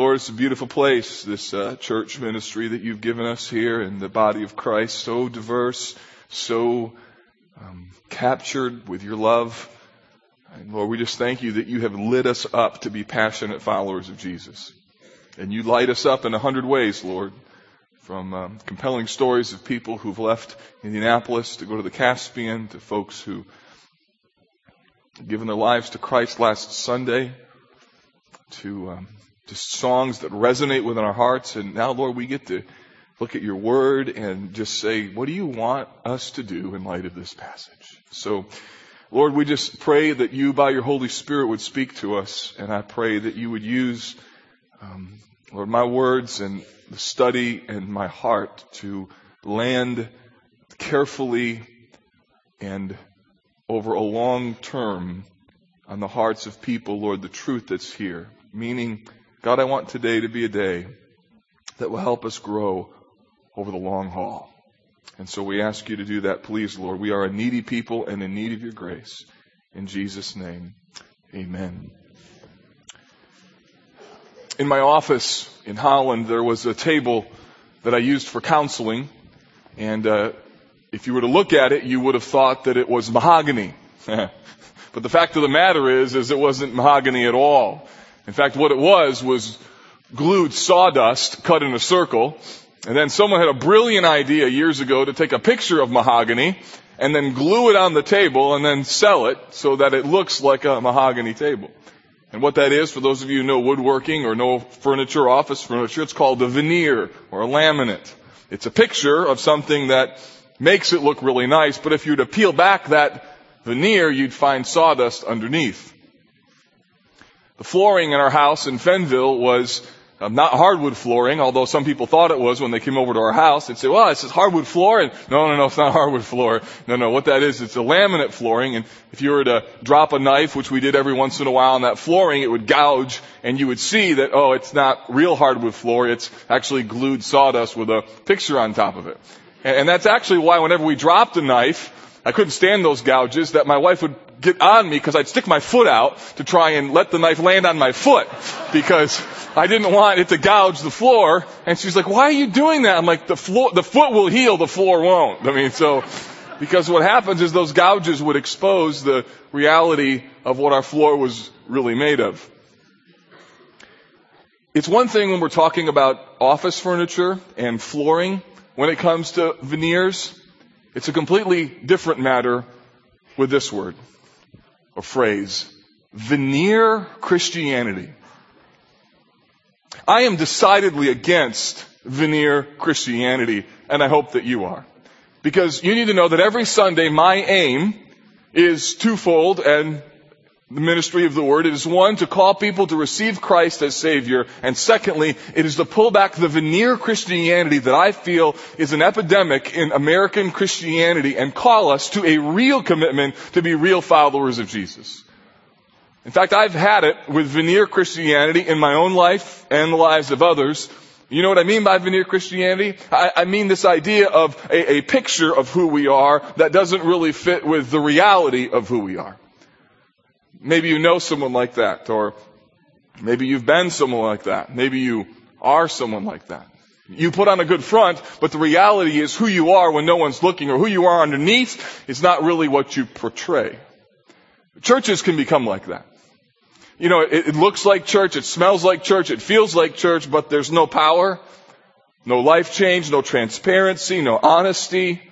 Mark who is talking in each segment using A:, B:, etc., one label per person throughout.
A: Lord, it's a beautiful place, this uh, church ministry that you've given us here in the body of Christ, so diverse, so um, captured with your love. And Lord, we just thank you that you have lit us up to be passionate followers of Jesus. And you light us up in a hundred ways, Lord. From um, compelling stories of people who've left Indianapolis to go to the Caspian, to folks who given their lives to Christ last Sunday, to um, to songs that resonate within our hearts. And now, Lord, we get to look at your word and just say, what do you want us to do in light of this passage? So, Lord, we just pray that you, by your Holy Spirit, would speak to us. And I pray that you would use, um, Lord, my words and the study and my heart to land carefully and over a long term on the hearts of people, Lord, the truth that's here. Meaning, God, I want today to be a day that will help us grow over the long haul. And so we ask you to do that, please, Lord. We are a needy people and in need of your grace. In Jesus' name, amen. In my office in Holland, there was a table that I used for counseling. And uh, if you were to look at it, you would have thought that it was mahogany. but the fact of the matter is, is it wasn't mahogany at all. In fact, what it was was glued sawdust cut in a circle. And then someone had a brilliant idea years ago to take a picture of mahogany and then glue it on the table and then sell it so that it looks like a mahogany table. And what that is, for those of you who know woodworking or know furniture, office furniture, it's called a veneer or a laminate. It's a picture of something that makes it look really nice, but if you were to peel back that veneer, you'd find sawdust underneath. The flooring in our house in Fenville was um, not hardwood flooring, although some people thought it was when they came over to our house. They'd say, well, it's this hardwood floor. And no, no, no, it's not hardwood floor. No, no, what that is, it's a laminate flooring. And if you were to drop a knife, which we did every once in a while on that flooring, it would gouge and you would see that, oh, it's not real hardwood floor. It's actually glued sawdust with a picture on top of it. And, and that's actually why whenever we dropped a knife, I couldn't stand those gouges that my wife would get on me because I'd stick my foot out to try and let the knife land on my foot because I didn't want it to gouge the floor. And she's like, why are you doing that? I'm like, the floor, the foot will heal, the floor won't. I mean, so, because what happens is those gouges would expose the reality of what our floor was really made of. It's one thing when we're talking about office furniture and flooring. When it comes to veneers, it's a completely different matter with this word or phrase, veneer Christianity. I am decidedly against veneer Christianity, and I hope that you are. Because you need to know that every Sunday my aim is twofold and the ministry of the word. It is one, to call people to receive Christ as Savior. And secondly, it is to pull back the veneer Christianity that I feel is an epidemic in American Christianity and call us to a real commitment to be real followers of Jesus. In fact, I've had it with veneer Christianity in my own life and the lives of others. You know what I mean by veneer Christianity? I, I mean this idea of a, a picture of who we are that doesn't really fit with the reality of who we are. Maybe you know someone like that, or maybe you've been someone like that. Maybe you are someone like that. You put on a good front, but the reality is who you are when no one's looking, or who you are underneath is not really what you portray. Churches can become like that. You know, it, it looks like church, it smells like church, it feels like church, but there's no power, no life change, no transparency, no honesty.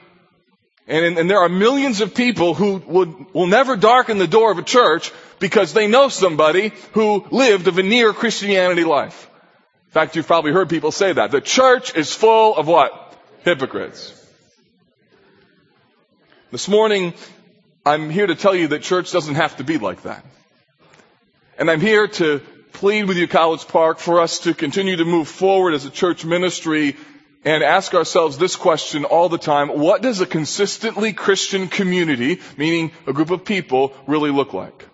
A: And, and, there are millions of people who would, will never darken the door of a church because they know somebody who lived a veneer Christianity life. In fact, you've probably heard people say that. The church is full of what? Hypocrites. This morning, I'm here to tell you that church doesn't have to be like that. And I'm here to plead with you, College Park, for us to continue to move forward as a church ministry and ask ourselves this question all the time. What does a consistently Christian community, meaning a group of people, really look like?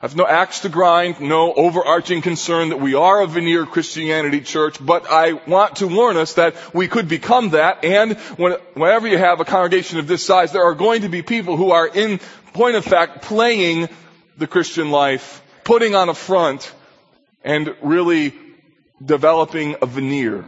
A: I have no axe to grind, no overarching concern that we are a veneer Christianity church, but I want to warn us that we could become that, and when, whenever you have a congregation of this size, there are going to be people who are in point of fact playing the Christian life, putting on a front, and really developing a veneer.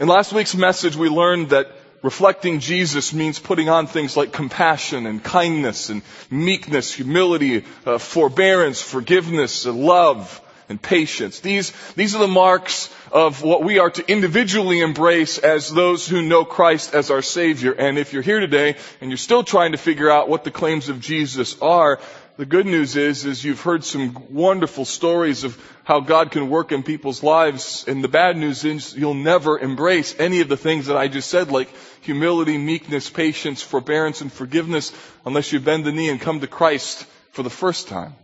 A: In last week's message, we learned that reflecting Jesus means putting on things like compassion and kindness and meekness, humility, uh, forbearance, forgiveness, and love and patience. These, these are the marks of what we are to individually embrace as those who know Christ as our Savior. And if you're here today and you're still trying to figure out what the claims of Jesus are, the good news is, is you've heard some wonderful stories of how God can work in people's lives. And the bad news is you'll never embrace any of the things that I just said, like humility, meekness, patience, forbearance, and forgiveness, unless you bend the knee and come to Christ for the first time.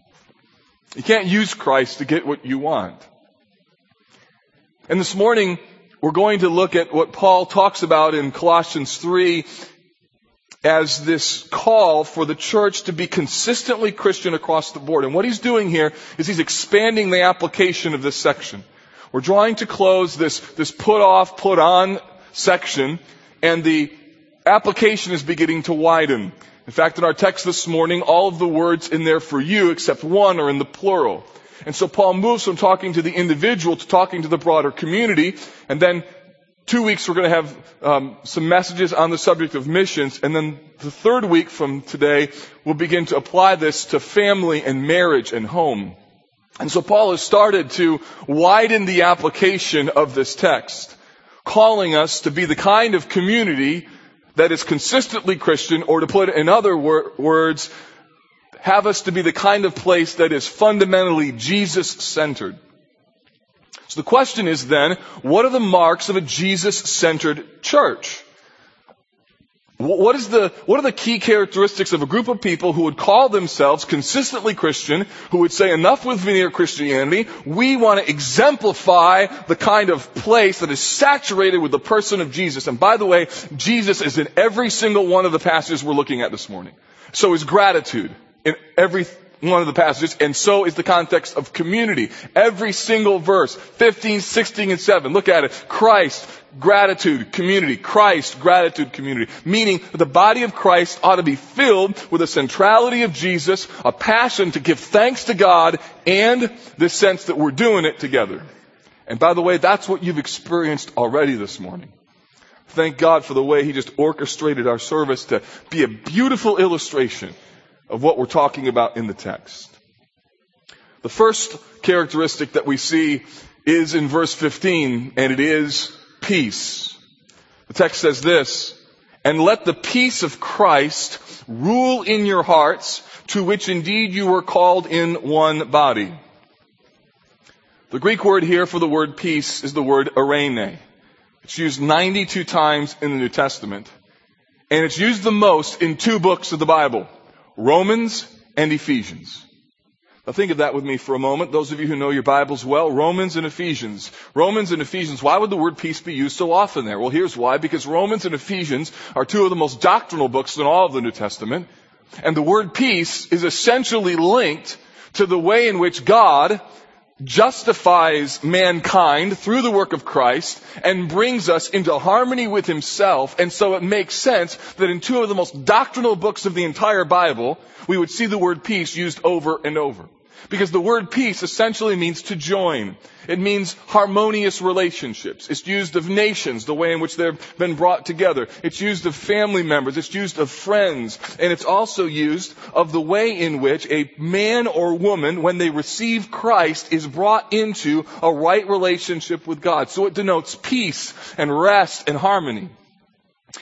A: You can't use Christ to get what you want. And this morning, we're going to look at what Paul talks about in Colossians 3 as this call for the church to be consistently Christian across the board. And what he's doing here is he's expanding the application of this section. We're trying to close this, this put off, put on section, and the application is beginning to widen. In fact, in our text this morning, all of the words in there for you, except one, are in the plural. And so Paul moves from talking to the individual to talking to the broader community, and then two weeks we're going to have um, some messages on the subject of missions, and then the third week from today we'll begin to apply this to family and marriage and home. And so Paul has started to widen the application of this text, calling us to be the kind of community that is consistently Christian, or to put it in other wor- words, have us to be the kind of place that is fundamentally Jesus centered. So the question is then, what are the marks of a Jesus-centered church? What is the, what are the key characteristics of a group of people who would call themselves consistently Christian, who would say enough with veneer Christianity, we want to exemplify the kind of place that is saturated with the person of Jesus. And by the way, Jesus is in every single one of the passages we're looking at this morning. So is gratitude in every one of the passages, and so is the context of community. Every single verse, 15, 16, and 7. Look at it. Christ, gratitude, community. Christ, gratitude, community. Meaning that the body of Christ ought to be filled with a centrality of Jesus, a passion to give thanks to God, and this sense that we're doing it together. And by the way, that's what you've experienced already this morning. Thank God for the way He just orchestrated our service to be a beautiful illustration of what we're talking about in the text. The first characteristic that we see is in verse 15, and it is peace. The text says this, and let the peace of Christ rule in your hearts, to which indeed you were called in one body. The Greek word here for the word peace is the word eirene. It's used 92 times in the New Testament, and it's used the most in two books of the Bible. Romans and Ephesians. Now think of that with me for a moment. Those of you who know your Bibles well, Romans and Ephesians. Romans and Ephesians, why would the word peace be used so often there? Well, here's why. Because Romans and Ephesians are two of the most doctrinal books in all of the New Testament. And the word peace is essentially linked to the way in which God justifies mankind through the work of Christ and brings us into harmony with himself. And so it makes sense that in two of the most doctrinal books of the entire Bible, we would see the word peace used over and over. Because the word peace essentially means to join. It means harmonious relationships. It's used of nations, the way in which they've been brought together. It's used of family members. It's used of friends. And it's also used of the way in which a man or woman, when they receive Christ, is brought into a right relationship with God. So it denotes peace and rest and harmony.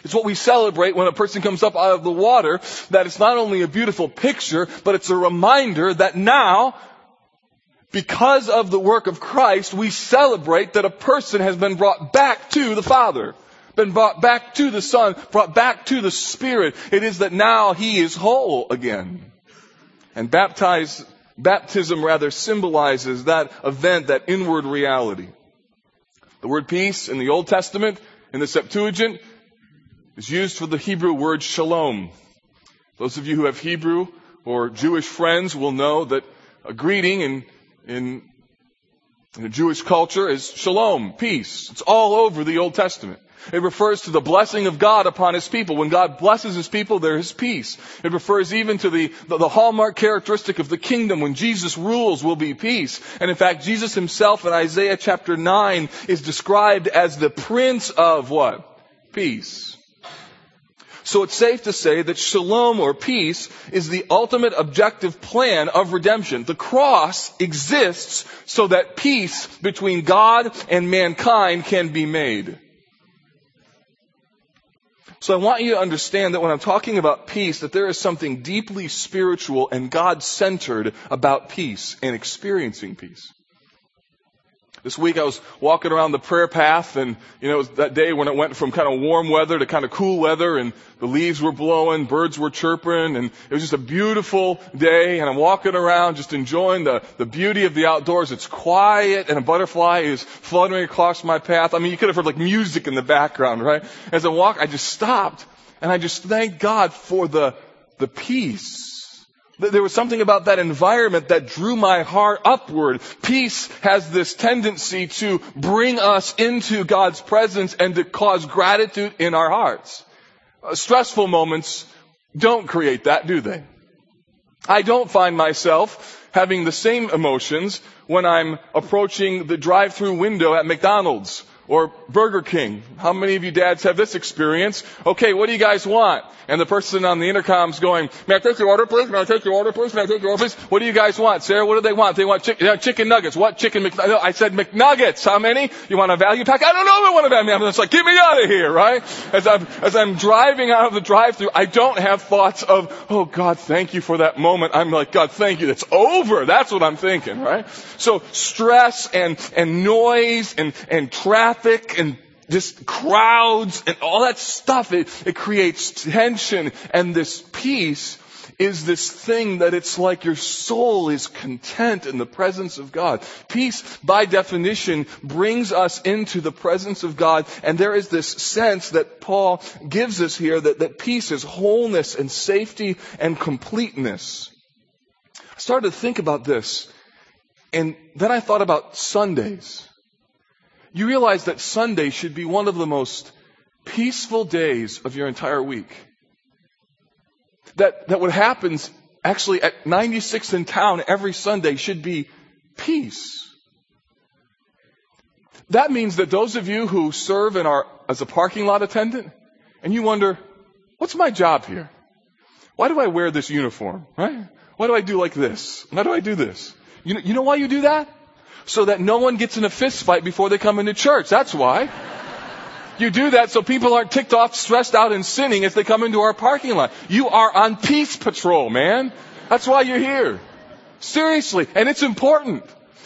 A: It's what we celebrate when a person comes up out of the water, that it's not only a beautiful picture, but it's a reminder that now, because of the work of Christ, we celebrate that a person has been brought back to the Father, been brought back to the Son, brought back to the Spirit. It is that now he is whole again. And baptism rather symbolizes that event, that inward reality. The word peace in the Old Testament, in the Septuagint, is used for the Hebrew word shalom. Those of you who have Hebrew or Jewish friends will know that a greeting in, in In Jewish culture is shalom, peace. It's all over the Old Testament. It refers to the blessing of God upon His people. When God blesses His people, there is peace. It refers even to the, the, the, hallmark characteristic of the kingdom. When Jesus rules will be peace. And in fact, Jesus Himself in Isaiah chapter 9 is described as the Prince of what? Peace. So it's safe to say that shalom or peace is the ultimate objective plan of redemption. The cross exists so that peace between God and mankind can be made. So I want you to understand that when I'm talking about peace, that there is something deeply spiritual and God-centered about peace and experiencing peace. This week I was walking around the prayer path and, you know, that day when it went from kind of warm weather to kind of cool weather and the leaves were blowing, birds were chirping and it was just a beautiful day and I'm walking around just enjoying the, the beauty of the outdoors. It's quiet and a butterfly is fluttering across my path. I mean, you could have heard like music in the background, right? As I walk, I just stopped and I just thanked God for the, the peace there was something about that environment that drew my heart upward. Peace has this tendency to bring us into God's presence and to cause gratitude in our hearts. Uh, stressful moments don't create that, do they? I don't find myself having the same emotions when I'm approaching the drive-through window at McDonald's or Burger King. How many of you dads have this experience? Okay, what do you guys want? And the person on the intercom's going, may I take your order please? May I take your order please? May I take your order please? What do you guys want? Sarah, what do they want? They want chicken, uh, chicken nuggets. What chicken McNuggets? I said McNuggets. How many? You want a value pack? I don't know if I want a value pack. I'm just like, get me out of here, right? As I'm, as I'm driving out of the drive-through, I don't have thoughts of, oh God, thank you for that moment. I'm like, God, thank you. It's over. That's what I'm thinking, right? So stress and, and noise and, and traffic and just crowds and all that stuff, it, it creates tension and this peace is this thing that it's like your soul is content in the presence of God. Peace, by definition, brings us into the presence of God, and there is this sense that Paul gives us here that, that peace is wholeness and safety and completeness. I started to think about this, and then I thought about Sundays you realize that Sunday should be one of the most peaceful days of your entire week. That, that what happens actually at 96 in town every Sunday should be peace. That means that those of you who serve in our, as a parking lot attendant, and you wonder, what's my job here? Why do I wear this uniform, right? Why do I do like this? Why do I do this? You know, you know why you do that? So that no one gets in a fist fight before they come into church. That's why. You do that so people aren't ticked off, stressed out, and sinning as they come into our parking lot. You are on peace patrol, man. That's why you're here. Seriously. And it's important.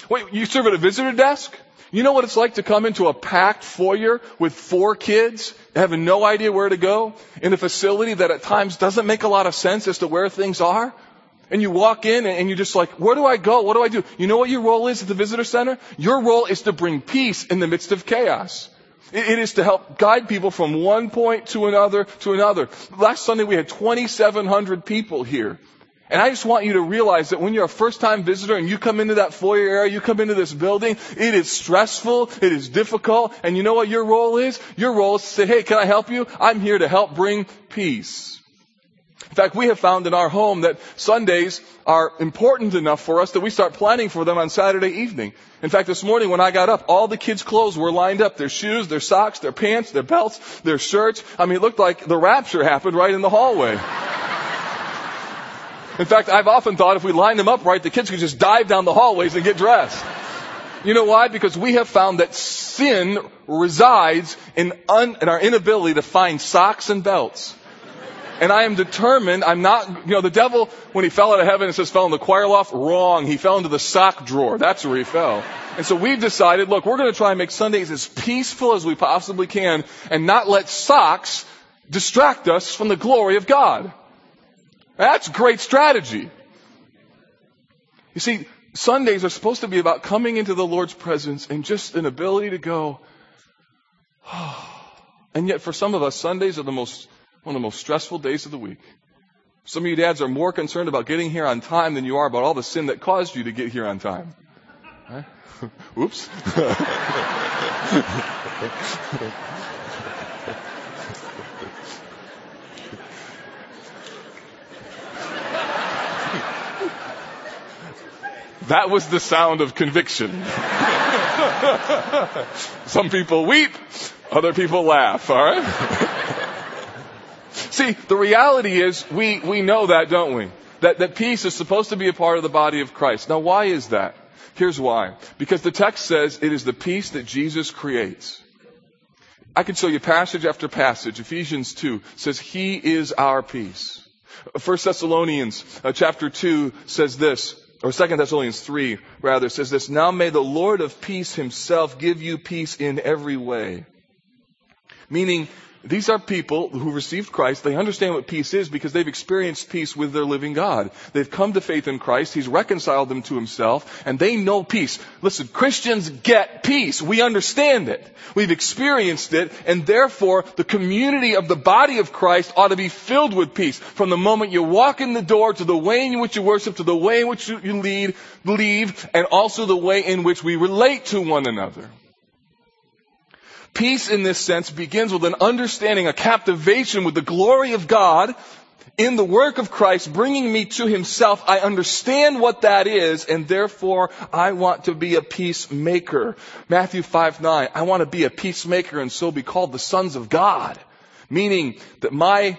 A: Wait, you serve at a visitor desk? You know what it's like to come into a packed foyer with four kids, having no idea where to go, in a facility that at times doesn't make a lot of sense as to where things are? And you walk in and you're just like, where do I go? What do I do? You know what your role is at the visitor center? Your role is to bring peace in the midst of chaos. It is to help guide people from one point to another to another. Last Sunday we had 2,700 people here. And I just want you to realize that when you're a first time visitor and you come into that foyer area, you come into this building, it is stressful, it is difficult, and you know what your role is? Your role is to say, hey, can I help you? I'm here to help bring peace. In fact, we have found in our home that Sundays are important enough for us that we start planning for them on Saturday evening. In fact, this morning when I got up, all the kids' clothes were lined up. Their shoes, their socks, their pants, their belts, their shirts. I mean, it looked like the rapture happened right in the hallway. In fact, I've often thought if we lined them up right, the kids could just dive down the hallways and get dressed. You know why? Because we have found that sin resides in, un, in our inability to find socks and belts. And I am determined, I'm not, you know, the devil, when he fell out of heaven, it says fell in the choir loft, wrong. He fell into the sock drawer. That's where he fell. And so we've decided, look, we're going to try and make Sundays as peaceful as we possibly can and not let socks distract us from the glory of God. That's great strategy. You see, Sundays are supposed to be about coming into the Lord's presence and just an ability to go, oh. and yet for some of us, Sundays are the most one of the most stressful days of the week. Some of you dads are more concerned about getting here on time than you are about all the sin that caused you to get here on time. Oops. That was the sound of conviction. Some people weep, other people laugh, alright? See, the reality is we, we know that, don't we? That, that peace is supposed to be a part of the body of Christ. Now why is that? Here's why. Because the text says it is the peace that Jesus creates. I can show you passage after passage. Ephesians 2 says He is our peace. 1 Thessalonians uh, chapter 2 says this, or 2 Thessalonians 3 rather says this, Now may the Lord of peace himself give you peace in every way. Meaning, these are people who received Christ. They understand what peace is because they've experienced peace with their living God. They've come to faith in Christ. He's reconciled them to himself and they know peace. Listen, Christians get peace. We understand it. We've experienced it and therefore the community of the body of Christ ought to be filled with peace. From the moment you walk in the door to the way in which you worship to the way in which you lead, believe and also the way in which we relate to one another. Peace in this sense begins with an understanding, a captivation with the glory of God in the work of Christ, bringing me to Himself. I understand what that is, and therefore I want to be a peacemaker. Matthew 5 9. I want to be a peacemaker and so be called the sons of God. Meaning that my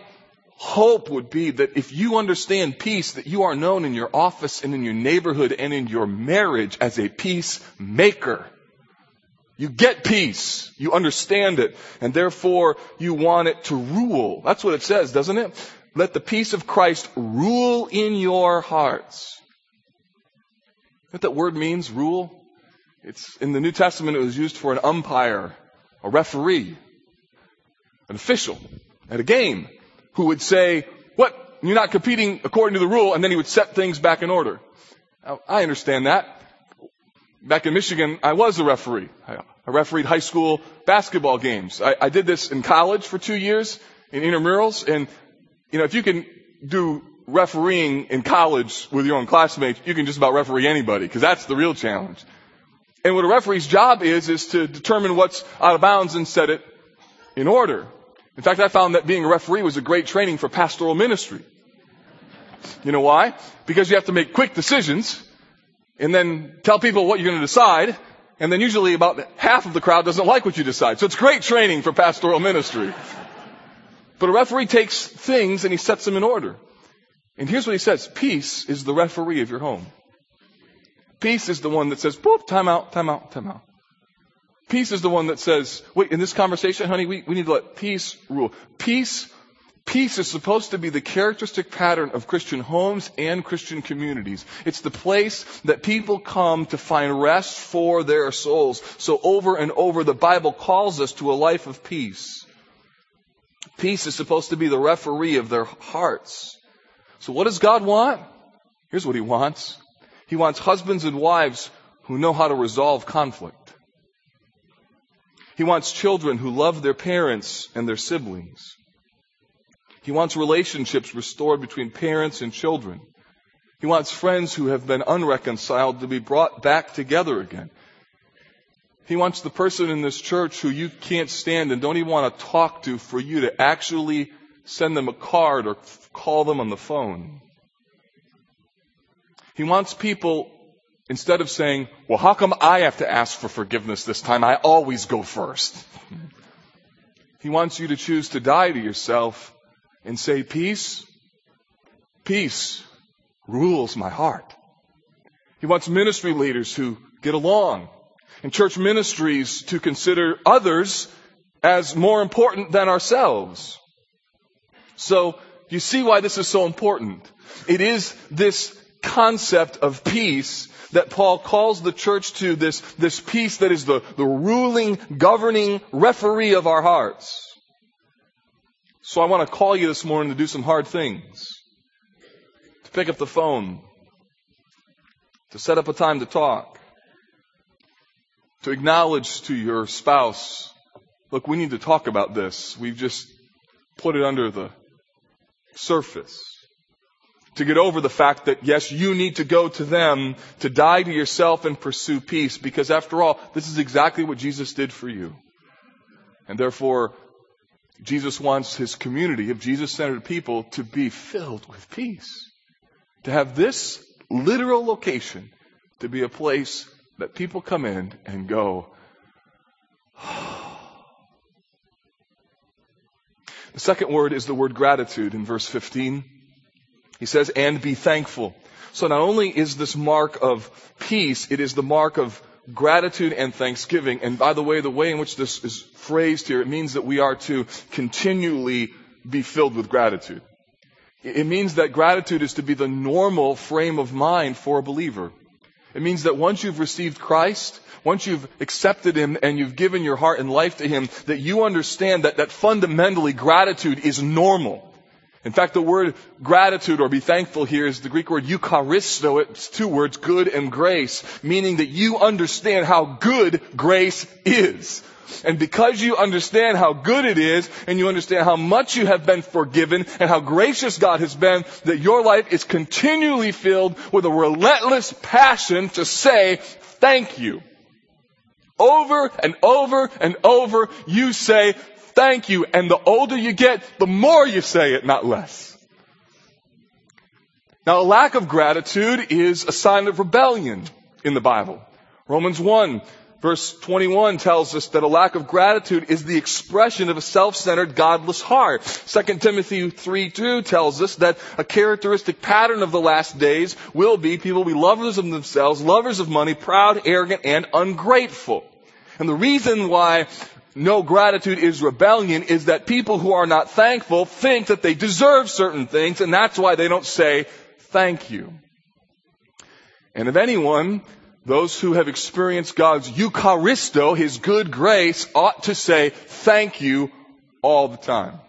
A: hope would be that if you understand peace, that you are known in your office and in your neighborhood and in your marriage as a peacemaker. You get peace. You understand it. And therefore you want it to rule. That's what it says, doesn't it? Let the peace of Christ rule in your hearts. what that word means, rule? It's in the New Testament it was used for an umpire, a referee, an official at a game who would say, what? You're not competing according to the rule, and then he would set things back in order. Now, I understand that back in Michigan, I was a referee. I, refereed high school basketball games. I, I did this in college for two years in intramurals. And, you know, if you can do refereeing in college with your own classmates, you can just about referee anybody because that's the real challenge. And what a referee's job is, is to determine what's out of bounds and set it in order. In fact, I found that being a referee was a great training for pastoral ministry. You know why? Because you have to make quick decisions and then tell people what you're going to decide, and then usually about half of the crowd doesn't like what you decide. So it's great training for pastoral ministry. But a referee takes things and he sets them in order. And here's what he says. Peace is the referee of your home. Peace is the one that says, boop, time out, time out, time out. Peace is the one that says, wait, in this conversation, honey, we, we need to let peace rule. Peace Peace is supposed to be the characteristic pattern of Christian homes and Christian communities. It's the place that people come to find rest for their souls. So over and over, the Bible calls us to a life of peace. Peace is supposed to be the referee of their hearts. So what does God want? Here's what He wants. He wants husbands and wives who know how to resolve conflict. He wants children who love their parents and their siblings. He wants relationships restored between parents and children. He wants friends who have been unreconciled to be brought back together again. He wants the person in this church who you can't stand and don't even want to talk to for you to actually send them a card or call them on the phone. He wants people, instead of saying, well, how come I have to ask for forgiveness this time? I always go first. He wants you to choose to die to yourself and say, peace, peace rules my heart. He wants ministry leaders who get along and church ministries to consider others as more important than ourselves. So you see why this is so important. It is this concept of peace that Paul calls the church to this, this peace that is the, the ruling, governing referee of our hearts. So I want to call you this morning to do some hard things. To pick up the phone. To set up a time to talk. To acknowledge to your spouse, look, we need to talk about this. We've just put it under the surface. to get over the fact that yes, you need to go to them to die to yourself and pursue peace because after all, this is exactly what Jesus did for you. And therefore, Jesus wants his community of Jesus-centered people to be filled with peace. To have this literal location to be a place that people come in and go, The second word is the word gratitude in verse 15. He says, and be thankful. So not only is this mark of peace, it is the mark of gratitude and thanksgiving. And by the way, the way in which this is phrased here, it means that we are to continually be filled with gratitude. It means that gratitude is to be the normal frame of mind for a believer. It means that once you've received Christ, once you've accepted Him and you've given your heart and life to Him, that you understand that, that fundamentally gratitude is normal. In fact, the word gratitude or be thankful here is the Greek word eucharisto. It's two words, good and grace, meaning that you understand how good grace is. And because you understand how good it is, and you understand how much you have been forgiven, and how gracious God has been, that your life is continually filled with a relentless passion to say, thank you. Over and over and over, you say, thank you. And the older you get, the more you say it, not less. Now, a lack of gratitude is a sign of rebellion in the Bible. Romans 1 verse 21 tells us that a lack of gratitude is the expression of a self-centered, godless heart. 2 Timothy 3 2 tells us that a characteristic pattern of the last days will be people will be lovers of themselves, lovers of money, proud, arrogant, and ungrateful. And the reason why no gratitude is rebellion is that people who are not thankful think that they deserve certain things and that's why they don't say thank you. And if anyone, those who have experienced God's Eucharisto, His good grace, ought to say thank you all the time.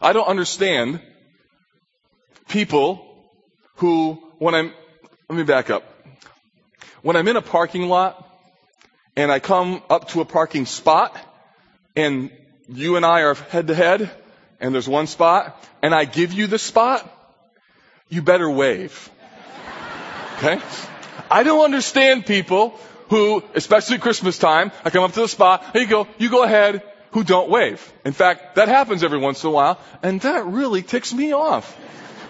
A: I don't understand people who, when I'm, let me back up. When I'm in a parking lot and I come up to a parking spot and you and I are head to head and there's one spot and I give you the spot, you better wave. Okay? I don't understand people who, especially Christmas time, I come up to the spot, here you go, you go ahead, who don't wave. In fact, that happens every once in a while, and that really ticks me off.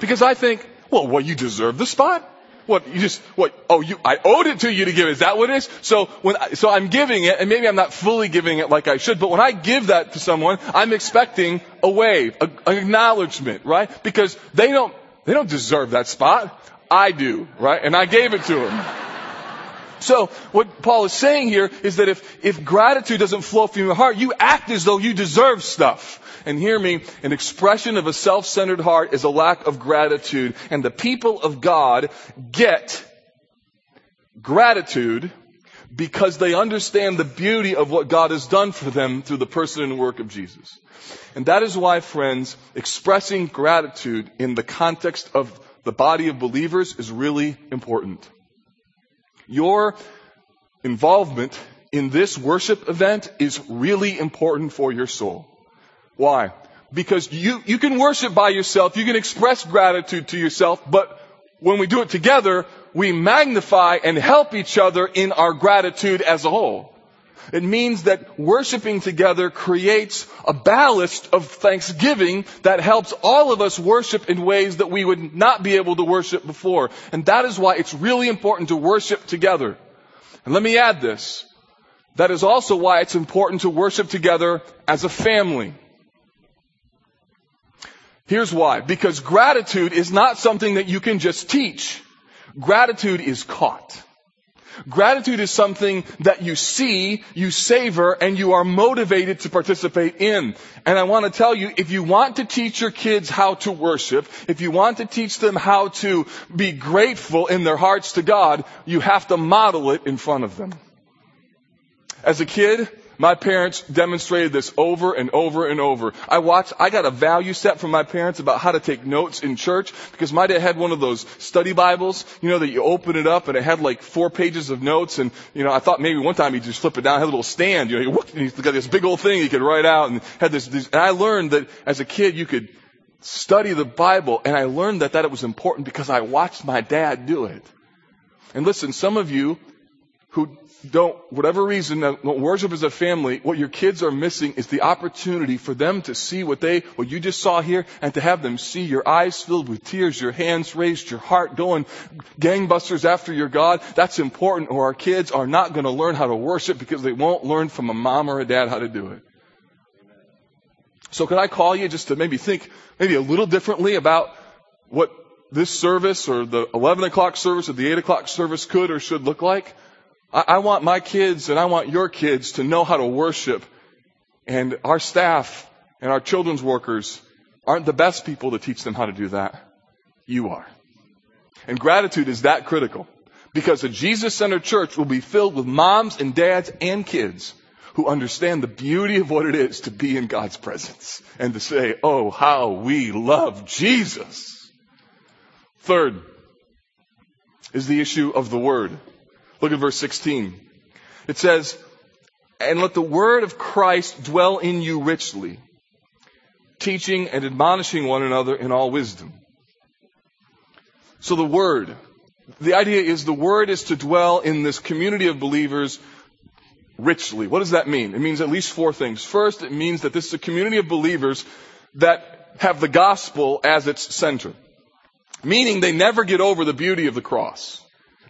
A: Because I think, well, well, you deserve the spot. What, you just, what, oh, you, I owed it to you to give Is that what it is? So when, I, so I'm giving it, and maybe I'm not fully giving it like I should, but when I give that to someone, I'm expecting a wave, a, an acknowledgement, right? Because they don't, they don't deserve that spot. I do, right? And I gave it to them. So what Paul is saying here is that if, if gratitude doesn't flow from your heart, you act as though you deserve stuff. And hear me, an expression of a self-centered heart is a lack of gratitude. And the people of God get gratitude because they understand the beauty of what God has done for them through the person and work of Jesus. And that is why, friends, expressing gratitude in the context of the body of believers is really important. Your involvement in this worship event is really important for your soul. Why? Because you, you can worship by yourself, you can express gratitude to yourself, but when we do it together, we magnify and help each other in our gratitude as a whole. It means that worshiping together creates a ballast of thanksgiving that helps all of us worship in ways that we would not be able to worship before. And that is why it's really important to worship together. And let me add this. That is also why it's important to worship together as a family. Here's why. Because gratitude is not something that you can just teach. Gratitude is caught. Gratitude is something that you see, you savor, and you are motivated to participate in. And I want to tell you, if you want to teach your kids how to worship, if you want to teach them how to be grateful in their hearts to God, you have to model it in front of them. As a kid, my parents demonstrated this over and over and over. I watched, I got a value set from my parents about how to take notes in church because my dad had one of those study Bibles, you know, that you open it up and it had like four pages of notes and, you know, I thought maybe one time he'd just flip it down, had a little stand, you know, he, he's got this big old thing he could write out and had this, this and I learned that as a kid you could, study the Bible. And I learned that, that it was important because I watched my dad do it. And listen, some of you who don't, whatever reason, don't worship as a family, what your kids are missing is the opportunity for them to see what they, what you just saw here, and to have them see your eyes filled with tears, your hands raised, your heart going gangbusters after your God. That's important, or our kids are not going to learn how to worship because they won't learn from a mom or a dad how to do it. So could I call you just to maybe think maybe a little differently about what this service or the 11 o'clock service or the 8 o'clock service could or should look like? I, I want my kids and I want your kids to know how to worship. And our staff and our children's workers aren't the best people to teach them how to do that. You are. And gratitude is that critical. Because a Jesus-centered church will be filled with moms and dads and kids who understand the beauty of what it is to be in God's presence and to say, oh, how we love Jesus. Third is the issue of the word. Look at verse 16. It says, and let the word of Christ dwell in you richly, teaching and admonishing one another in all wisdom. So the word, the idea is the word is to dwell in this community of believers richly. What does that mean? It means at least four things. First, it means that this is a community of believers that have the gospel as its center. Meaning they never get over the beauty of the cross.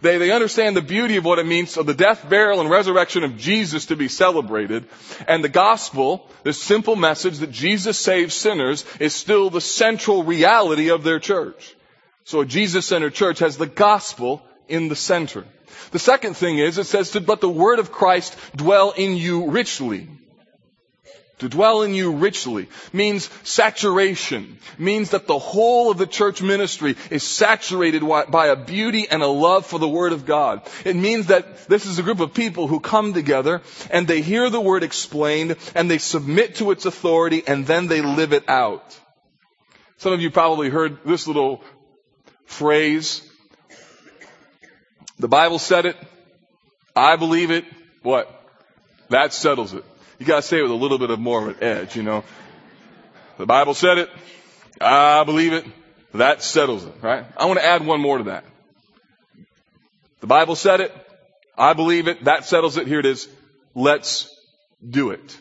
A: They, they understand the beauty of what it means of the death, burial, and resurrection of Jesus to be celebrated. And the gospel, this simple message that Jesus saves sinners, is still the central reality of their church. So a Jesus-centered church has the gospel in the center. The second thing is, it says to let the word of Christ dwell in you richly. To dwell in you richly means saturation, means that the whole of the church ministry is saturated by a beauty and a love for the Word of God. It means that this is a group of people who come together and they hear the Word explained and they submit to its authority and then they live it out. Some of you probably heard this little phrase. The Bible said it. I believe it. What? That settles it. You gotta say it with a little bit of more of an edge, you know. The Bible said it. I believe it. That settles it, right? I want to add one more to that. The Bible said it. I believe it. That settles it. Here it is. Let's do it.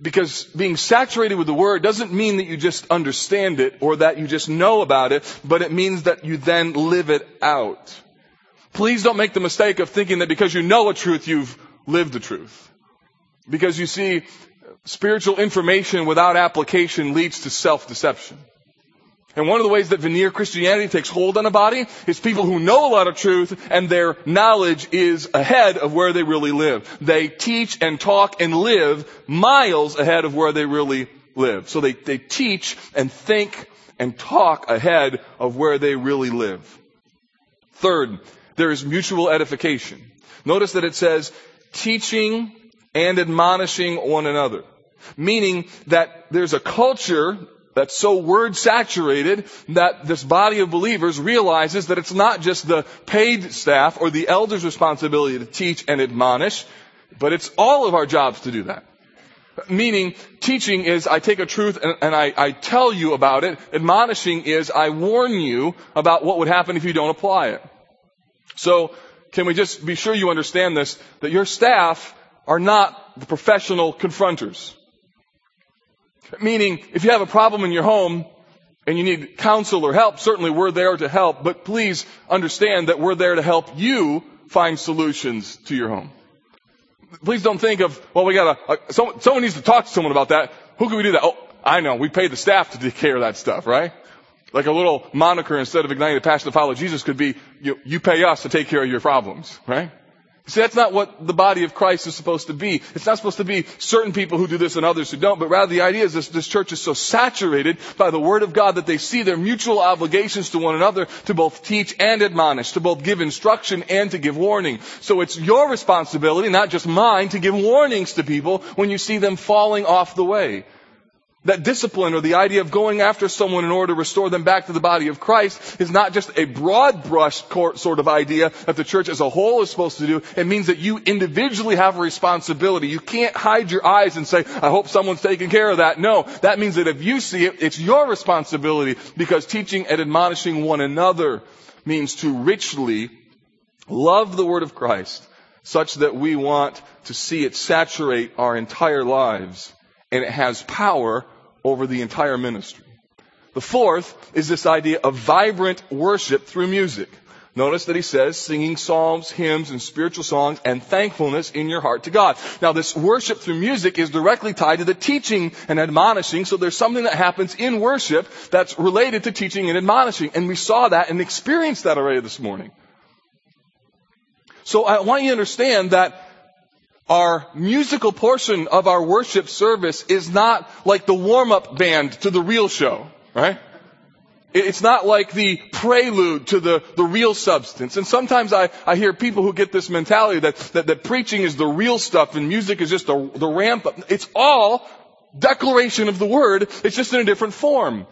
A: Because being saturated with the Word doesn't mean that you just understand it or that you just know about it, but it means that you then live it out. Please don't make the mistake of thinking that because you know a truth, you've lived the truth. Because you see, spiritual information without application leads to self-deception. And one of the ways that veneer Christianity takes hold on a body is people who know a lot of truth and their knowledge is ahead of where they really live. They teach and talk and live miles ahead of where they really live. So they, they teach and think and talk ahead of where they really live. Third, there is mutual edification. Notice that it says teaching and admonishing one another. Meaning that there's a culture that's so word saturated that this body of believers realizes that it's not just the paid staff or the elders' responsibility to teach and admonish, but it's all of our jobs to do that. Meaning, teaching is I take a truth and, and I, I tell you about it. Admonishing is I warn you about what would happen if you don't apply it. So, can we just be sure you understand this, that your staff are not the professional confronters. Meaning, if you have a problem in your home and you need counsel or help, certainly we're there to help, but please understand that we're there to help you find solutions to your home. Please don't think of, well, we gotta, uh, someone, someone needs to talk to someone about that. Who can we do that? Oh, I know. We pay the staff to take care of that stuff, right? Like a little moniker instead of igniting the passion to follow Jesus could be, you, you pay us to take care of your problems, right? See, that's not what the body of Christ is supposed to be. It's not supposed to be certain people who do this and others who don't, but rather the idea is this, this church is so saturated by the Word of God that they see their mutual obligations to one another to both teach and admonish, to both give instruction and to give warning. So it's your responsibility, not just mine, to give warnings to people when you see them falling off the way. That discipline or the idea of going after someone in order to restore them back to the body of Christ is not just a broad brush sort of idea that the church as a whole is supposed to do. It means that you individually have a responsibility. You can't hide your eyes and say, I hope someone's taking care of that. No, that means that if you see it, it's your responsibility because teaching and admonishing one another means to richly love the word of Christ such that we want to see it saturate our entire lives and it has power over the entire ministry. The fourth is this idea of vibrant worship through music. Notice that he says singing psalms, hymns, and spiritual songs and thankfulness in your heart to God. Now this worship through music is directly tied to the teaching and admonishing, so there's something that happens in worship that's related to teaching and admonishing. And we saw that and experienced that already this morning. So I want you to understand that our musical portion of our worship service is not like the warm-up band to the real show, right? It's not like the prelude to the, the real substance. And sometimes I, I hear people who get this mentality that, that, that preaching is the real stuff and music is just the, the ramp up. It's all declaration of the word. It's just in a different form.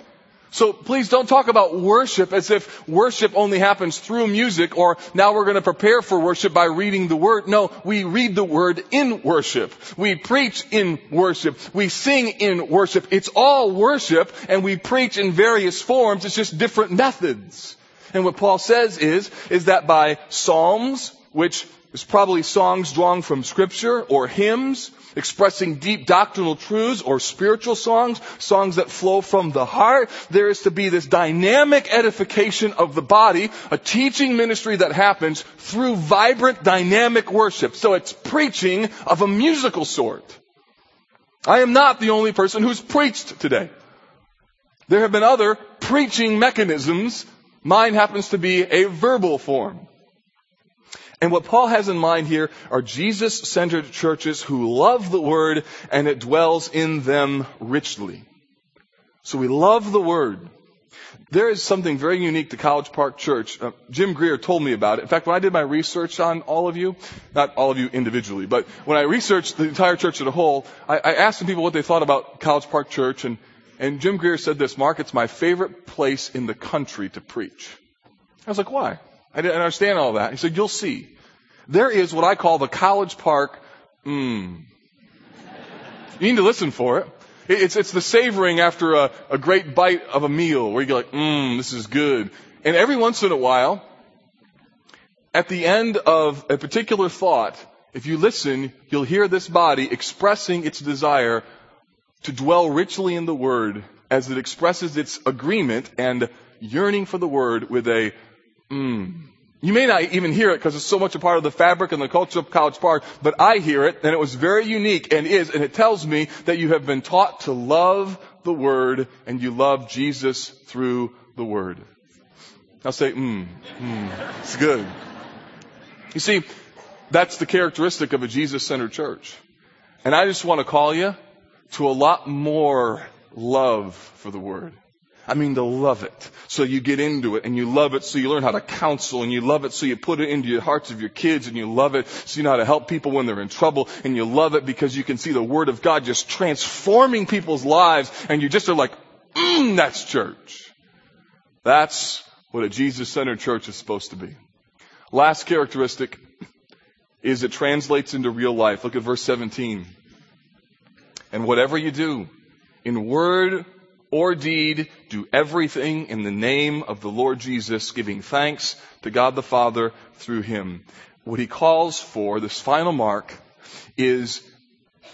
A: So please don't talk about worship as if worship only happens through music or now we're going to prepare for worship by reading the word. No, we read the word in worship. We preach in worship. We sing in worship. It's all worship and we preach in various forms. It's just different methods. And what Paul says is, is that by psalms, which is probably songs drawn from scripture or hymns, expressing deep doctrinal truths or spiritual songs, songs that flow from the heart. There is to be this dynamic edification of the body, a teaching ministry that happens through vibrant dynamic worship. So it's preaching of a musical sort. I am not the only person who's preached today. There have been other preaching mechanisms. Mine happens to be a verbal form. And what Paul has in mind here are Jesus centered churches who love the Word and it dwells in them richly. So we love the Word. There is something very unique to College Park Church. Uh, Jim Greer told me about it. In fact, when I did my research on all of you, not all of you individually, but when I researched the entire church as a whole, I, I asked some people what they thought about College Park Church, and, and Jim Greer said this, Mark, it's my favorite place in the country to preach. I was like, why? I didn't understand all that. He said, you'll see. There is what I call the College Park mmm. You need to listen for it. It's, it's the savoring after a, a great bite of a meal where you go like, mmm, this is good. And every once in a while, at the end of a particular thought, if you listen, you'll hear this body expressing its desire to dwell richly in the Word as it expresses its agreement and yearning for the Word with a mmm. You may not even hear it because it's so much a part of the fabric and the culture of College Park, but I hear it and it was very unique and is, and it tells me that you have been taught to love the Word and you love Jesus through the Word. I'll say, mmm, mmm, it's good. You see, that's the characteristic of a Jesus-centered church. And I just want to call you to a lot more love for the Word. I mean to love it. So you get into it and you love it so you learn how to counsel and you love it so you put it into the hearts of your kids and you love it so you know how to help people when they're in trouble and you love it because you can see the Word of God just transforming people's lives and you just are like, mmm, that's church. That's what a Jesus-centered church is supposed to be. Last characteristic is it translates into real life. Look at verse 17. And whatever you do, in word or deed, do everything in the name of the Lord Jesus, giving thanks to God the Father through him. What he calls for, this final mark, is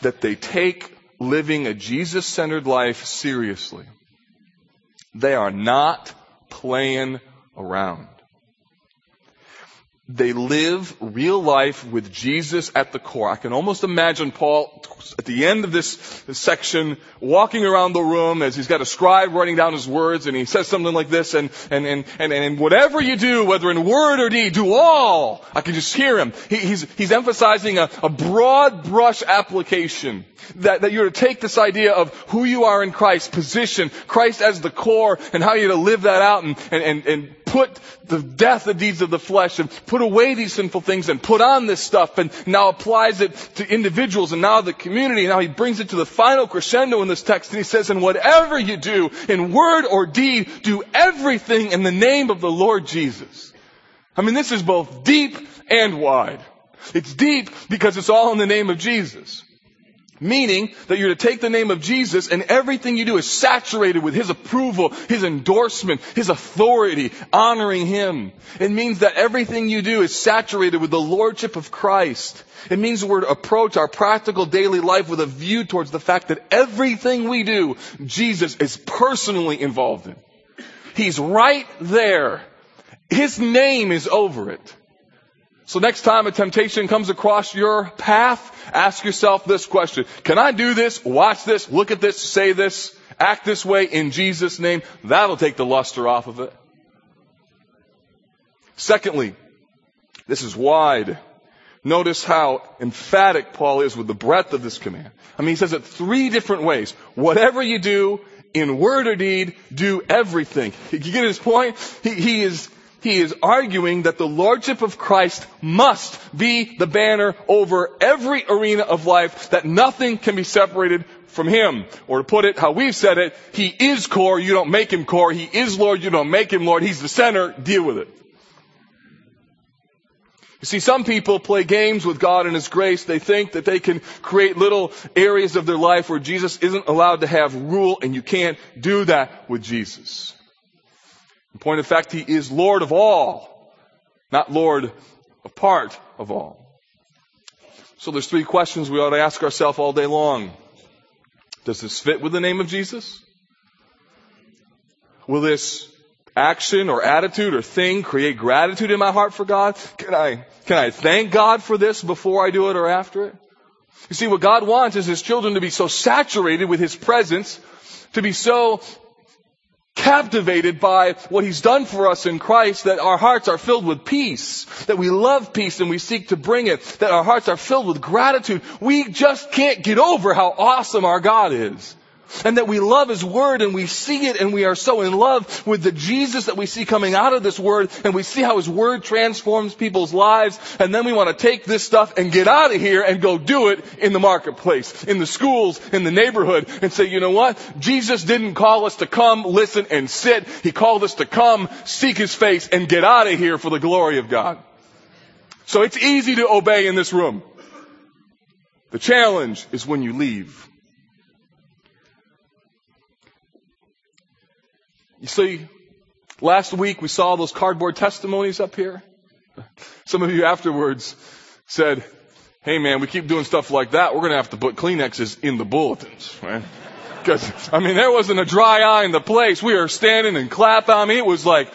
A: that they take living a Jesus centered life seriously. They are not playing around. They live real life with Jesus at the core. I can almost imagine Paul at the end of this, section walking around the room as he's got a scribe writing down his words and he says something like this and, and, and, and, and whatever you do, whether in word or deed, do all. I can just hear him. He, he's, he's emphasizing a, a broad brush application that, that you're to take this idea of who you are in Christ, position, Christ as the core and how you're to live that out and, and, and, and put the death, the deeds of the flesh and put away these sinful things and put on this stuff and now applies it to individuals and now the community. And now he brings it to the final crescendo in this text and he says, and whatever you do in word or deed, do everything in the name of the Lord Jesus. I mean, this is both deep and wide. It's deep because it's all in the name of Jesus. Meaning that you're to take the name of Jesus and everything you do is saturated with His approval, His endorsement, His authority, honoring Him. It means that everything you do is saturated with the Lordship of Christ. It means we're to approach our practical daily life with a view towards the fact that everything we do, Jesus is personally involved in. He's right there. His name is over it. So next time a temptation comes across your path, ask yourself this question. Can I do this, watch this, look at this, say this, act this way in Jesus' name? That'll take the luster off of it. Secondly, this is wide. Notice how emphatic Paul is with the breadth of this command. I mean, he says it three different ways. Whatever you do, in word or deed, do everything. You get his point? He, he is he is arguing that the Lordship of Christ must be the banner over every arena of life, that nothing can be separated from Him. Or to put it how we've said it, He is core, you don't make Him core. He is Lord, you don't make Him Lord. He's the center, deal with it. You see, some people play games with God and His grace. They think that they can create little areas of their life where Jesus isn't allowed to have rule, and you can't do that with Jesus. In point of fact, He is Lord of all, not Lord of part of all. So there's three questions we ought to ask ourselves all day long. Does this fit with the name of Jesus? Will this action or attitude or thing create gratitude in my heart for God? Can I, can I thank God for this before I do it or after it? You see, what God wants is His children to be so saturated with His presence, to be so captivated by what He's done for us in Christ that our hearts are filled with peace, that we love peace and we seek to bring it, that our hearts are filled with gratitude. We just can't get over how awesome our God is and that we love His Word and we see it and we are so in love with the Jesus that we see coming out of this Word and we see how His Word transforms people's lives and then we want to take this stuff and get out of here and go do it in the marketplace, in the schools, in the neighborhood and say, you know what? Jesus didn't call us to come, listen and sit. He called us to come, seek His face and get out of here for the glory of God. So it's easy to obey in this room. The challenge is when you leave. You see, last week we saw those cardboard testimonies up here. Some of you afterwards said, hey man, we keep doing stuff like that. We're going to have to put Kleenexes in the bulletins, right? Because, I mean, there wasn't a dry eye in the place. We were standing and clapping. I mean, it was like,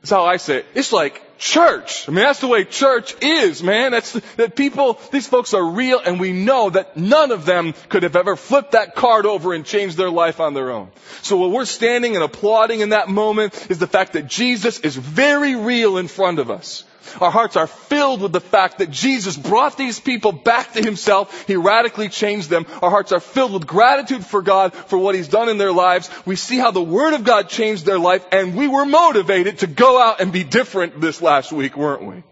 A: that's how I say it. It's like church. I mean, that's the way church is, man. That's the, that people, these folks are real and we know that none of them could have ever flipped that card over and changed their life on their own. So what we're standing and applauding in that moment is the fact that Jesus is very real in front of us. Our hearts are filled with the fact that Jesus brought these people back to himself. He radically changed them. Our hearts are filled with gratitude for God for what he's done in their lives. We see how the word of God changed their life and we were motivated to go out and be different this last week, weren't we?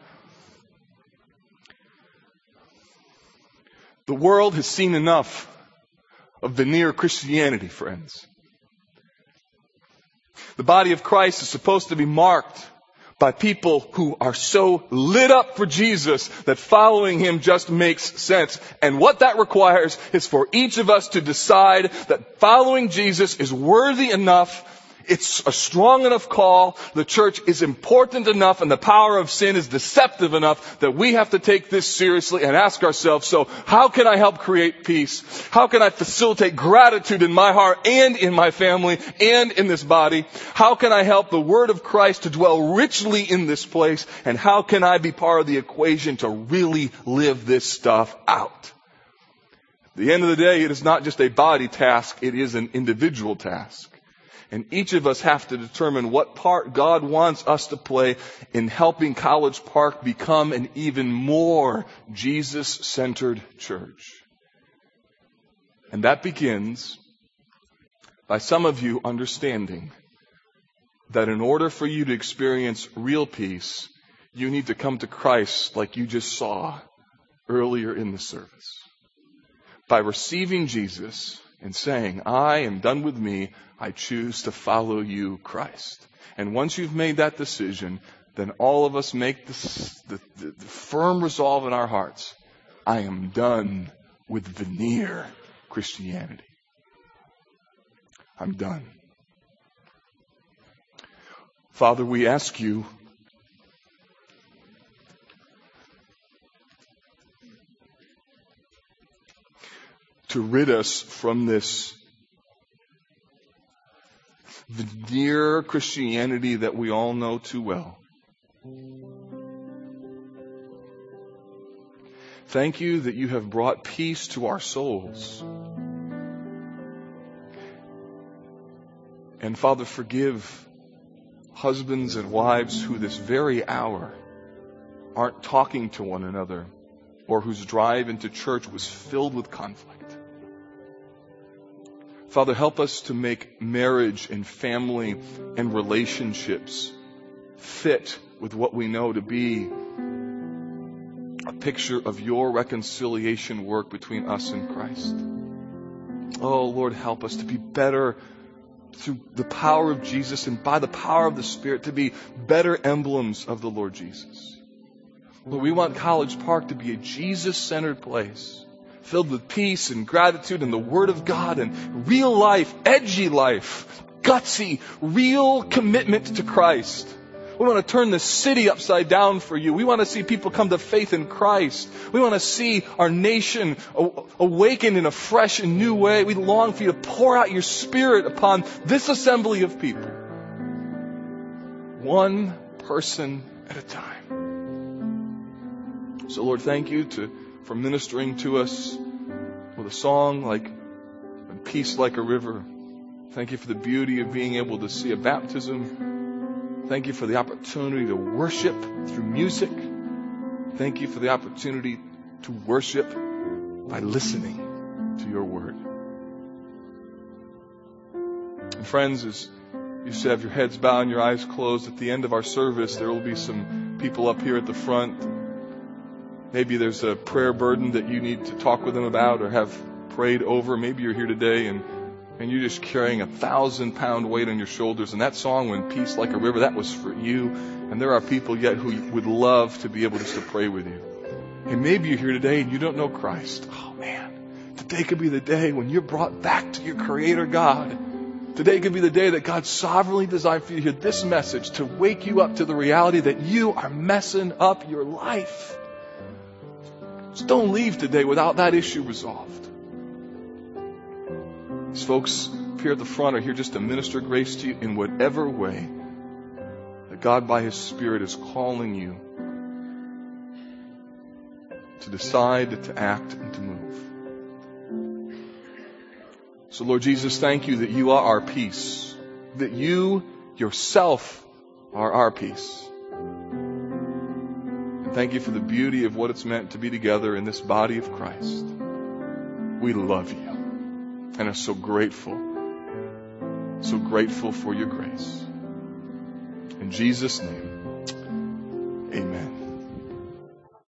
A: The world has seen enough of veneer Christianity, friends. The body of Christ is supposed to be marked by people who are so lit up for Jesus that following Him just makes sense. And what that requires is for each of us to decide that following Jesus is worthy enough it's a strong enough call. The church is important enough and the power of sin is deceptive enough that we have to take this seriously and ask ourselves, so how can I help create peace? How can I facilitate gratitude in my heart and in my family and in this body? How can I help the word of Christ to dwell richly in this place? And how can I be part of the equation to really live this stuff out? At the end of the day, it is not just a body task, it is an individual task. And each of us have to determine what part God wants us to play in helping College Park become an even more Jesus-centered church. And that begins by some of you understanding that in order for you to experience real peace, you need to come to Christ like you just saw earlier in the service. By receiving Jesus and saying, I am done with me, I choose to follow you, Christ. And once you've made that decision, then all of us make the, the, the firm resolve in our hearts I am done with veneer Christianity. I'm done. Father, we ask you to rid us from this veneer Christianity that we all know too well. Thank you that you have brought peace to our souls. And Father, forgive husbands and wives who this very hour aren't talking to one another or whose drive into church was filled with conflict. Father, help us to make marriage and family and relationships fit with what we know to be a picture of your reconciliation work between us and Christ. Oh, Lord, help us to be better through the power of Jesus and by the power of the Spirit to be better emblems of the Lord Jesus. Lord, we want College Park to be a Jesus centered place filled with peace and gratitude and the Word of God and real life, edgy life, gutsy, real commitment to Christ. We want to turn the city upside down for you. We want to see people come to faith in Christ. We want to see our nation awaken in a fresh and new way. We long for you to pour out your spirit upon this assembly of people. One person at a time. So Lord, thank you to for ministering to us with a song like Peace Like a River. Thank you for the beauty of being able to see a baptism. Thank you for the opportunity to worship through music. Thank you for the opportunity to worship by listening to your word. And friends, as you should have your heads bowed and your eyes closed, at the end of our service, there will be some people up here at the front Maybe there's a prayer burden that you need to talk with them about or have prayed over. Maybe you're here today and, and you're just carrying a thousand pound weight on your shoulders. And that song, When Peace Like a River, that was for you. And there are people yet who would love to be able just to pray with you. And maybe you're here today and you don't know Christ. Oh man, today could be the day when you're brought back to your Creator God. Today could be the day that God sovereignly designed for you to hear this message to wake you up to the reality that you are messing up your life. So don't leave today without that issue resolved. These folks here at the front are here just to minister grace to you in whatever way that God by His Spirit is calling you to decide, to act, and to move. So Lord Jesus, thank you that you are our peace, that you yourself are our peace. Thank you for the beauty of what it's meant to be together in this body of Christ. We love you and are so grateful, so grateful for your grace. In Jesus' name, amen.